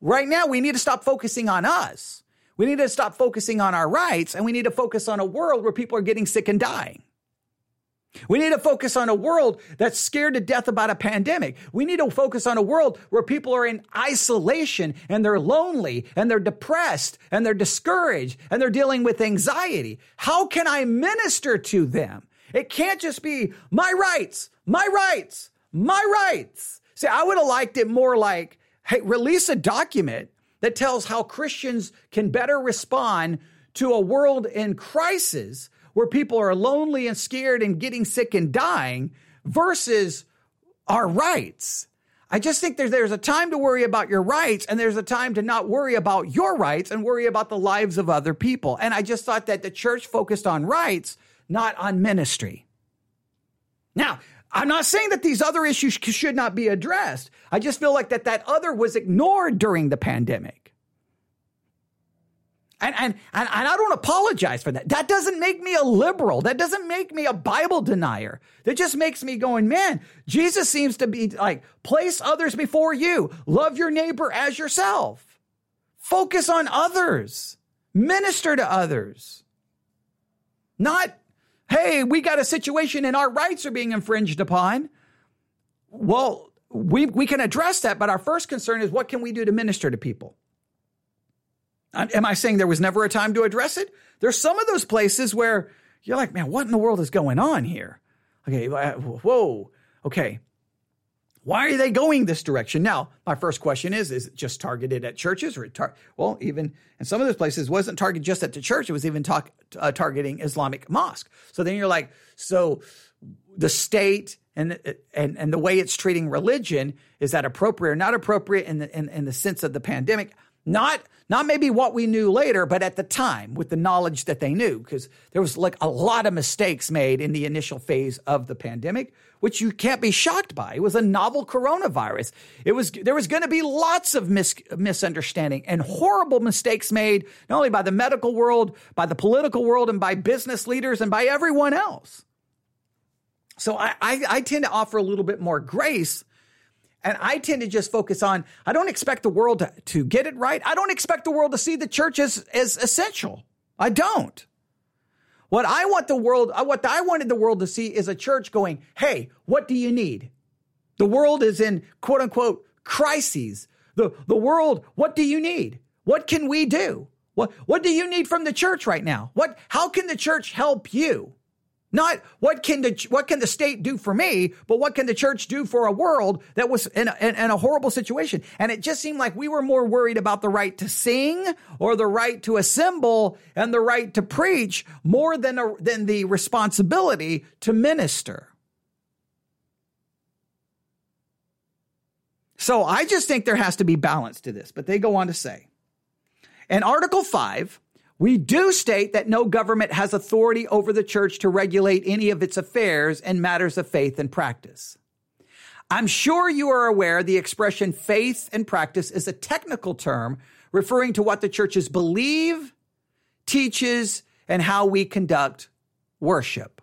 Right now, we need to stop focusing on us we need to stop focusing on our rights and we need to focus on a world where people are getting sick and dying. We need to focus on a world that's scared to death about a pandemic. We need to focus on a world where people are in isolation and they're lonely and they're depressed and they're discouraged and they're dealing with anxiety. How can I minister to them? It can't just be my rights, my rights, my rights. See, I would have liked it more like, hey, release a document that tells how Christians can better respond to a world in crisis where people are lonely and scared and getting sick and dying versus our rights. I just think there's, there's a time to worry about your rights and there's a time to not worry about your rights and worry about the lives of other people. And I just thought that the church focused on rights, not on ministry. Now, I'm not saying that these other issues should not be addressed. I just feel like that that other was ignored during the pandemic. And, and, and, I don't apologize for that. That doesn't make me a liberal. That doesn't make me a Bible denier. That just makes me going, man, Jesus seems to be like, place others before you. Love your neighbor as yourself. Focus on others. Minister to others. Not, hey, we got a situation and our rights are being infringed upon. Well, we, we can address that, but our first concern is what can we do to minister to people? Am I saying there was never a time to address it? There's some of those places where you're like, man, what in the world is going on here? Okay, uh, whoa, okay. Why are they going this direction? Now, my first question is: Is it just targeted at churches, or tar- well, even in some of those places, wasn't targeted just at the church; it was even talk- uh, targeting Islamic mosque. So then you're like, so the state and and and the way it's treating religion is that appropriate or not appropriate in the in, in the sense of the pandemic? Not not maybe what we knew later, but at the time with the knowledge that they knew, because there was like a lot of mistakes made in the initial phase of the pandemic, which you can't be shocked by. It was a novel coronavirus. It was there was going to be lots of mis- misunderstanding and horrible mistakes made, not only by the medical world, by the political world, and by business leaders and by everyone else. So I, I, I tend to offer a little bit more grace and I tend to just focus on, I don't expect the world to, to get it right. I don't expect the world to see the church as, as essential. I don't. What I want the world, uh, what I wanted the world to see is a church going, Hey, what do you need? The world is in quote unquote crises. The, the world, what do you need? What can we do? What, what do you need from the church right now? What, how can the church help you? Not what can the what can the state do for me, but what can the church do for a world that was in a, in, in a horrible situation? And it just seemed like we were more worried about the right to sing or the right to assemble and the right to preach more than a, than the responsibility to minister. So I just think there has to be balance to this. But they go on to say, in Article Five we do state that no government has authority over the church to regulate any of its affairs and matters of faith and practice. I'm sure you are aware the expression faith and practice is a technical term referring to what the churches believe, teaches, and how we conduct worship.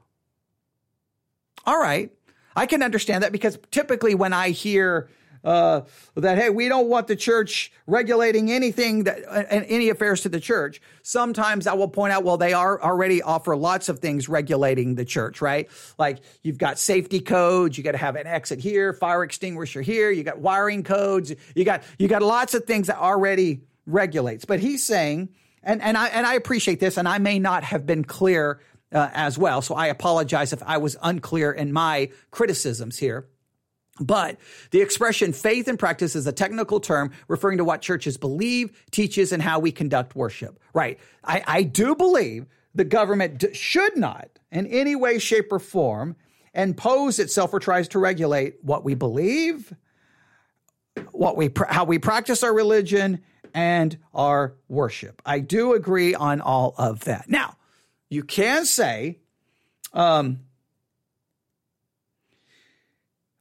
All right. I can understand that because typically when I hear uh, that hey, we don't want the church regulating anything that uh, any affairs to the church. Sometimes I will point out, well, they are already offer lots of things regulating the church, right? Like you've got safety codes, you got to have an exit here, fire extinguisher here, you got wiring codes, you got you got lots of things that already regulates. But he's saying, and and I and I appreciate this, and I may not have been clear uh, as well, so I apologize if I was unclear in my criticisms here. But the expression faith and practice is a technical term referring to what churches believe, teaches, and how we conduct worship. Right. I, I do believe the government d- should not, in any way, shape, or form, impose itself or tries to regulate what we believe, what we how we practice our religion, and our worship. I do agree on all of that. Now, you can say, um,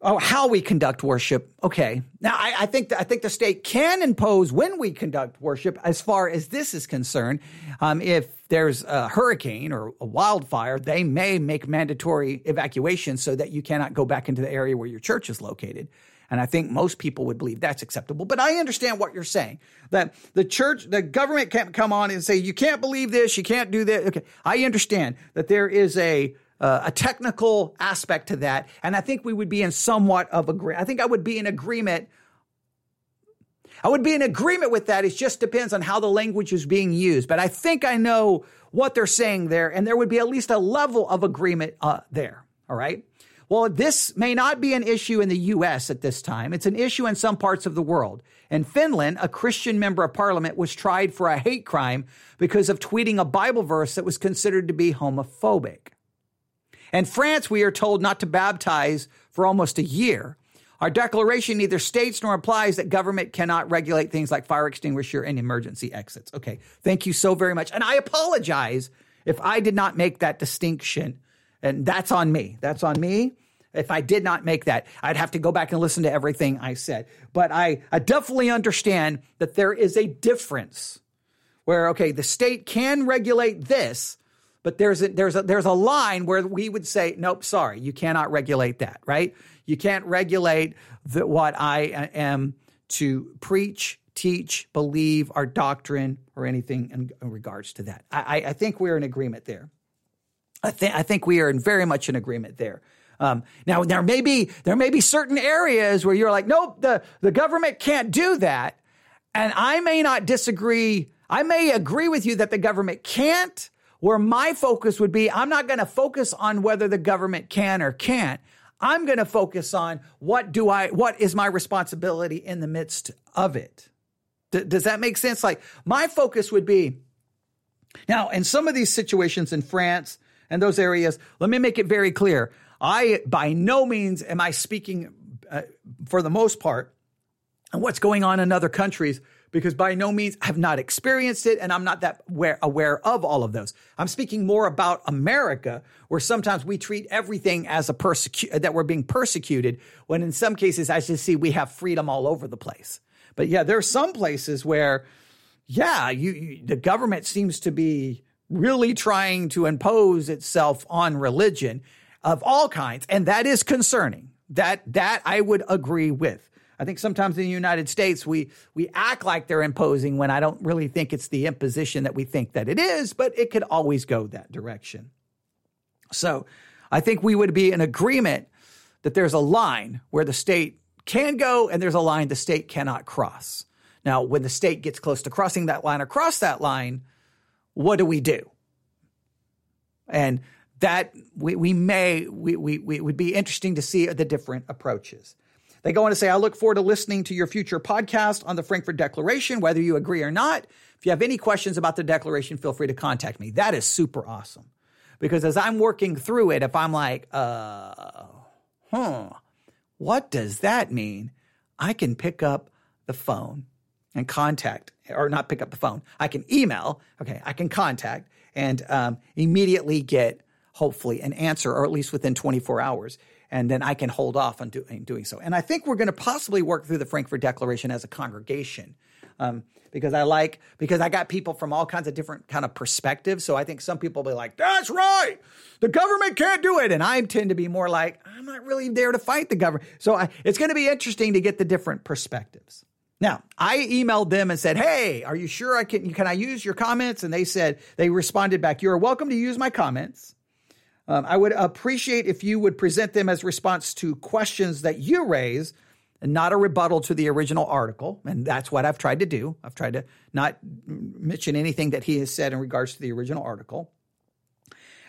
oh, how we conduct worship. Okay. Now, I, I think I think the state can impose when we conduct worship, as far as this is concerned. Um, if there's a hurricane or a wildfire, they may make mandatory evacuation so that you cannot go back into the area where your church is located. And I think most people would believe that's acceptable. But I understand what you're saying that the church, the government can't come on and say, you can't believe this, you can't do this. Okay. I understand that there is a, uh, a technical aspect to that. And I think we would be in somewhat of agreement. I think I would be in agreement. I would be in agreement with that. It just depends on how the language is being used. But I think I know what they're saying there, and there would be at least a level of agreement uh, there. All right. Well, this may not be an issue in the US at this time. It's an issue in some parts of the world. In Finland, a Christian member of parliament was tried for a hate crime because of tweeting a Bible verse that was considered to be homophobic. In France, we are told not to baptize for almost a year. Our declaration neither states nor implies that government cannot regulate things like fire extinguisher and emergency exits. Okay, thank you so very much. And I apologize if I did not make that distinction. And that's on me. That's on me. If I did not make that, I'd have to go back and listen to everything I said. But I, I definitely understand that there is a difference where, okay, the state can regulate this, but there's a, there's a, there's a line where we would say, nope, sorry, you cannot regulate that, right? You can't regulate the, what I am to preach, teach, believe, our doctrine, or anything in, in regards to that. I, I, think we're in agreement there. I think I think we are in very much in agreement there. Um, now there may be there may be certain areas where you're like, nope, the the government can't do that, and I may not disagree. I may agree with you that the government can't. Where my focus would be, I'm not going to focus on whether the government can or can't. I'm going to focus on what do I, what is my responsibility in the midst of it. D- does that make sense? Like my focus would be now in some of these situations in France and those areas, let me make it very clear. I by no means am I speaking uh, for the most part on what's going on in other countries because by no means have not experienced it and I'm not that aware, of all of those. I'm speaking more about America where sometimes we treat everything as a persecu- that we're being persecuted when in some cases as you see we have freedom all over the place. But yeah, there are some places where yeah, you, you the government seems to be really trying to impose itself on religion of all kinds and that is concerning. That that I would agree with. I think sometimes in the United States we we act like they're imposing when I don't really think it's the imposition that we think that it is, but it could always go that direction. So, I think we would be in agreement that there's a line where the state can go and there's a line the state cannot cross. Now, when the state gets close to crossing that line or cross that line, what do we do? And that we, we may we, we, we would be interesting to see the different approaches. They go on to say, I look forward to listening to your future podcast on the Frankfurt Declaration, whether you agree or not. If you have any questions about the Declaration, feel free to contact me. That is super awesome. Because as I'm working through it, if I'm like, uh, huh, what does that mean? I can pick up the phone and contact, or not pick up the phone. I can email, okay, I can contact and um, immediately get, hopefully, an answer, or at least within 24 hours and then I can hold off on doing, so. And I think we're going to possibly work through the Frankfurt Declaration as a congregation. Um, because I like because I got people from all kinds of different kind of perspectives. So I think some people will be like, "That's right, the government can't do it," and I tend to be more like, "I'm not really there to fight the government." So I, it's going to be interesting to get the different perspectives. Now, I emailed them and said, "Hey, are you sure I can? Can I use your comments?" And they said they responded back, "You're welcome to use my comments." Um, I would appreciate if you would present them as response to questions that you raise and not a rebuttal to the original article. And that's what I've tried to do. I've tried to not mention anything that he has said in regards to the original article.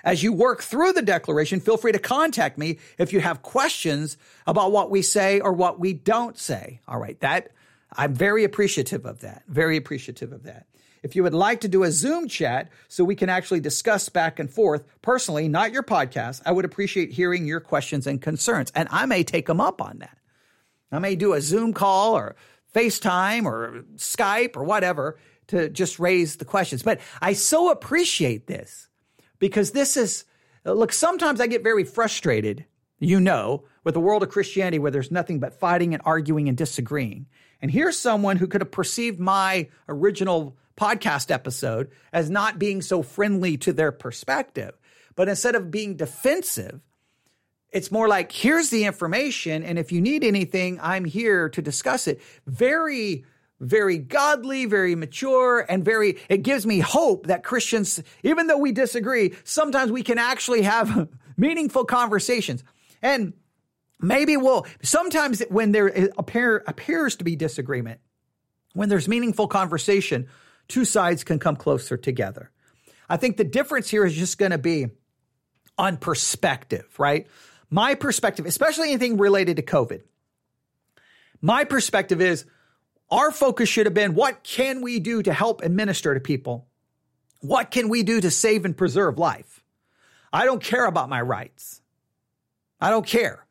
As you work through the declaration, feel free to contact me if you have questions about what we say or what we don't say. All right, that I'm very appreciative of that. Very appreciative of that. If you would like to do a Zoom chat so we can actually discuss back and forth personally, not your podcast, I would appreciate hearing your questions and concerns. And I may take them up on that. I may do a Zoom call or FaceTime or Skype or whatever to just raise the questions. But I so appreciate this because this is, look, sometimes I get very frustrated, you know, with the world of Christianity where there's nothing but fighting and arguing and disagreeing. And here's someone who could have perceived my original podcast episode as not being so friendly to their perspective. But instead of being defensive, it's more like, here's the information. And if you need anything, I'm here to discuss it. Very, very godly, very mature, and very, it gives me hope that Christians, even though we disagree, sometimes we can actually have meaningful conversations. And maybe we'll, sometimes when there appear, appears to be disagreement, when there's meaningful conversation, two sides can come closer together. I think the difference here is just going to be on perspective, right? My perspective, especially anything related to COVID, my perspective is our focus should have been what can we do to help administer to people? What can we do to save and preserve life? I don't care about my rights. I don't care.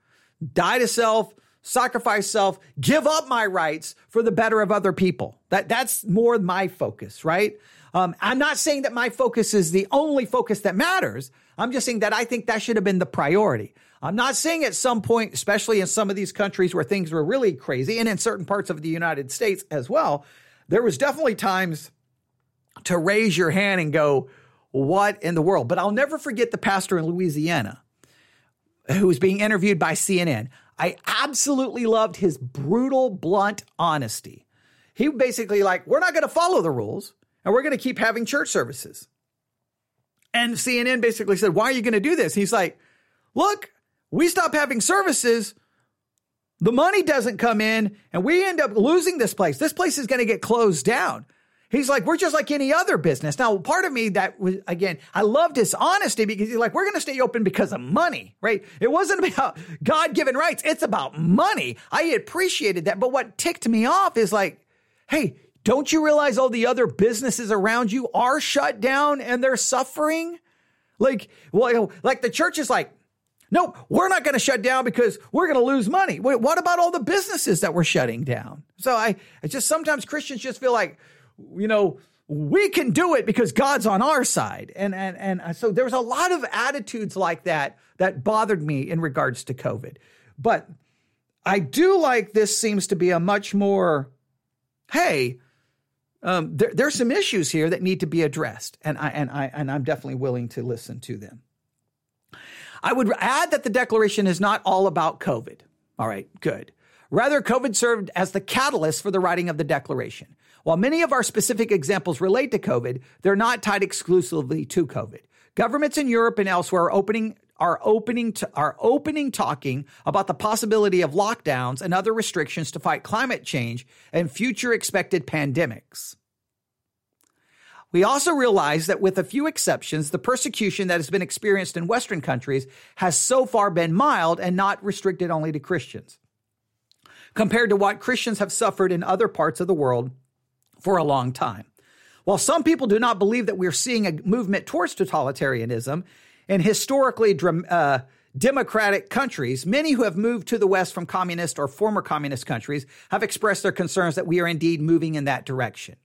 Die to self, sacrifice self, give up my rights for the better of other people. That that's more my focus, right? Um, I'm not saying that my focus is the only focus that matters. I'm just saying that I think that should have been the priority. I'm not saying at some point, especially in some of these countries where things were really crazy, and in certain parts of the United States as well, there was definitely times to raise your hand and go, "What in the world?" But I'll never forget the pastor in Louisiana who was being interviewed by CNN. I absolutely loved his brutal, blunt honesty. He basically like, "We're not going to follow the rules." and we're going to keep having church services. And CNN basically said, Why are you going to do this? He's like, Look, we stop having services. The money doesn't come in and we end up losing this place. This place is going to get closed down. He's like, we're just like any other business. Now, part of me that was, again, I loved his honesty because he's like, we're going to stay open because of money, right? It wasn't about God given rights. It's about money. I appreciated that. But what ticked me off is like, hey, don't you realize all the other businesses around you are shut down and they're suffering? Like, well, like the church is like, nope, we're not going to shut down because we're going to lose money. Wait, what about all the businesses that we're shutting down? So I, I just sometimes Christians just feel like, you know, we can do it because God's on our side. And, and, and so there was a lot of attitudes like that that bothered me in regards to COVID. But I do like this seems to be a much more, hey, um, there, there's some issues here that need to be addressed, and I and I and I'm definitely willing to listen to them. I would add that the declaration is not all about COVID. All right, good. Rather, COVID served as the catalyst for the writing of the declaration. While many of our specific examples relate to COVID, they're not tied exclusively to COVID. Governments in Europe and elsewhere are opening are opening to, are opening talking about the possibility of lockdowns and other restrictions to fight climate change and future expected pandemics. We also realize that with a few exceptions, the persecution that has been experienced in Western countries has so far been mild and not restricted only to Christians, compared to what Christians have suffered in other parts of the world for a long time. While some people do not believe that we're seeing a movement towards totalitarianism, in historically uh, democratic countries, many who have moved to the West from communist or former communist countries have expressed their concerns that we are indeed moving in that direction.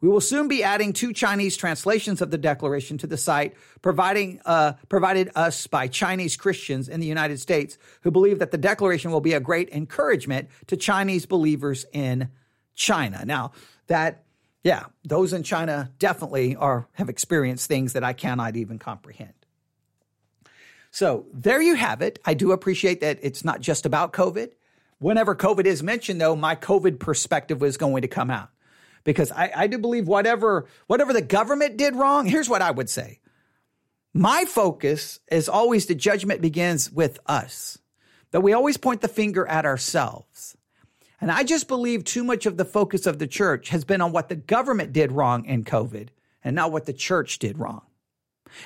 We will soon be adding two Chinese translations of the Declaration to the site, providing, uh, provided us by Chinese Christians in the United States who believe that the Declaration will be a great encouragement to Chinese believers in China. Now, that, yeah, those in China definitely are, have experienced things that I cannot even comprehend. So there you have it. I do appreciate that it's not just about COVID. Whenever COVID is mentioned, though, my COVID perspective was going to come out because I, I do believe whatever whatever the government did wrong. Here's what I would say: my focus is always the judgment begins with us. That we always point the finger at ourselves. And I just believe too much of the focus of the church has been on what the government did wrong in COVID and not what the church did wrong.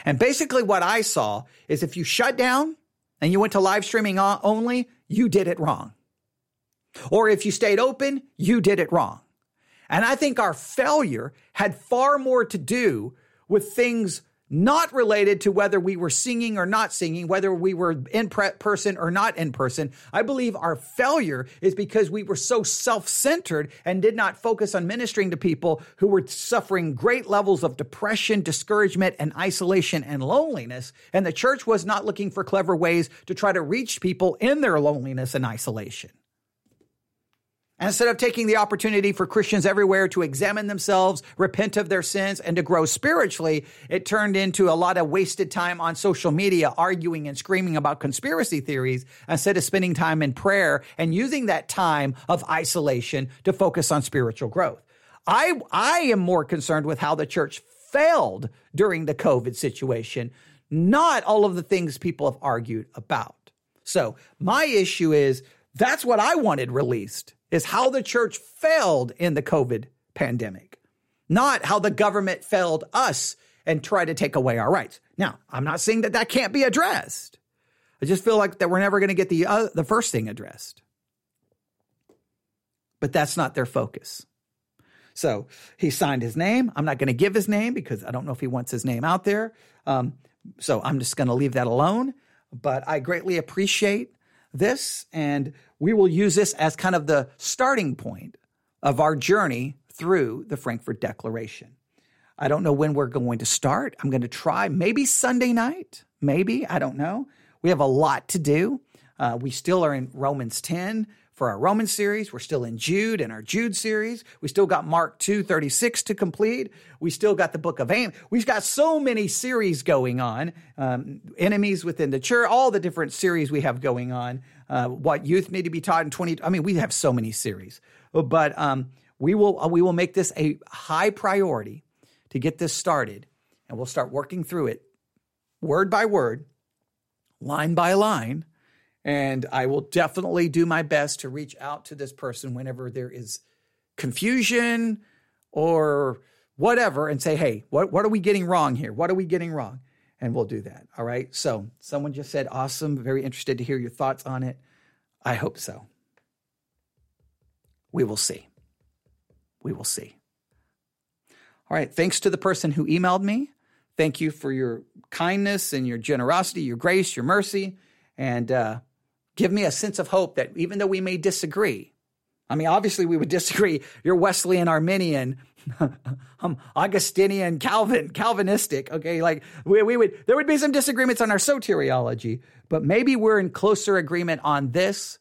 And basically, what I saw is if you shut down and you went to live streaming only, you did it wrong. Or if you stayed open, you did it wrong. And I think our failure had far more to do with things not related to whether we were singing or not singing, whether we were in person or not in person. I believe our failure is because we were so self centered and did not focus on ministering to people who were suffering great levels of depression, discouragement, and isolation and loneliness. And the church was not looking for clever ways to try to reach people in their loneliness and isolation. Instead of taking the opportunity for Christians everywhere to examine themselves, repent of their sins, and to grow spiritually, it turned into a lot of wasted time on social media arguing and screaming about conspiracy theories instead of spending time in prayer and using that time of isolation to focus on spiritual growth. I, I am more concerned with how the church failed during the COVID situation, not all of the things people have argued about. So my issue is that's what I wanted released is how the church failed in the COVID pandemic, not how the government failed us and tried to take away our rights. Now, I'm not saying that that can't be addressed. I just feel like that we're never going to get the uh, the first thing addressed. But that's not their focus. So he signed his name. I'm not going to give his name because I don't know if he wants his name out there. Um, so I'm just going to leave that alone. But I greatly appreciate this, and we will use this as kind of the starting point of our journey through the Frankfurt Declaration. I don't know when we're going to start. I'm going to try maybe Sunday night, maybe. I don't know. We have a lot to do. Uh, we still are in Romans 10 for our Roman series. We're still in Jude and our Jude series. We still got Mark 2 36 to complete. We still got the book of Amos. We've got so many series going on. Um, enemies within the church, all the different series we have going on. Uh, what youth need to be taught in 20. I mean, we have so many series, but um, we will uh, we will make this a high priority to get this started, and we'll start working through it word by word, line by line. And I will definitely do my best to reach out to this person whenever there is confusion or whatever and say, hey, what, what are we getting wrong here? What are we getting wrong? And we'll do that. All right. So someone just said, awesome. Very interested to hear your thoughts on it. I hope so. We will see. We will see. All right. Thanks to the person who emailed me. Thank you for your kindness and your generosity, your grace, your mercy, and uh, give me a sense of hope that even though we may disagree, I mean, obviously we would disagree. You're Wesleyan, Arminian, um, Augustinian, Calvin, Calvinistic. Okay, like we, we would there would be some disagreements on our soteriology, but maybe we're in closer agreement on this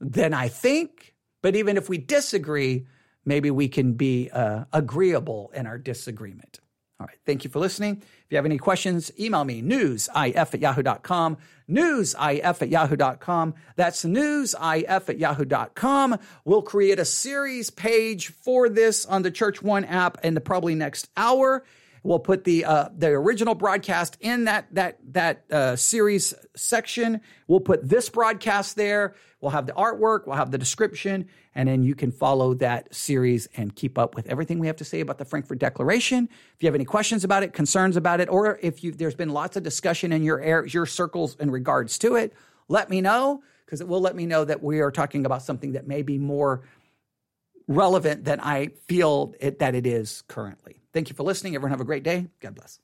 than I think. But even if we disagree, maybe we can be uh, agreeable in our disagreement. All right. Thank you for listening. You have any questions, email me newsif at yahoo.com. Newsif at yahoo.com. That's newsif at yahoo.com. We'll create a series page for this on the Church One app in the probably next hour. We'll put the uh, the original broadcast in that that that uh, series section. We'll put this broadcast there. We'll have the artwork. We'll have the description, and then you can follow that series and keep up with everything we have to say about the Frankfurt Declaration. If you have any questions about it, concerns about it, or if you there's been lots of discussion in your air, your circles in regards to it, let me know because it will let me know that we are talking about something that may be more relevant than I feel it, that it is currently. Thank you for listening. Everyone have a great day. God bless.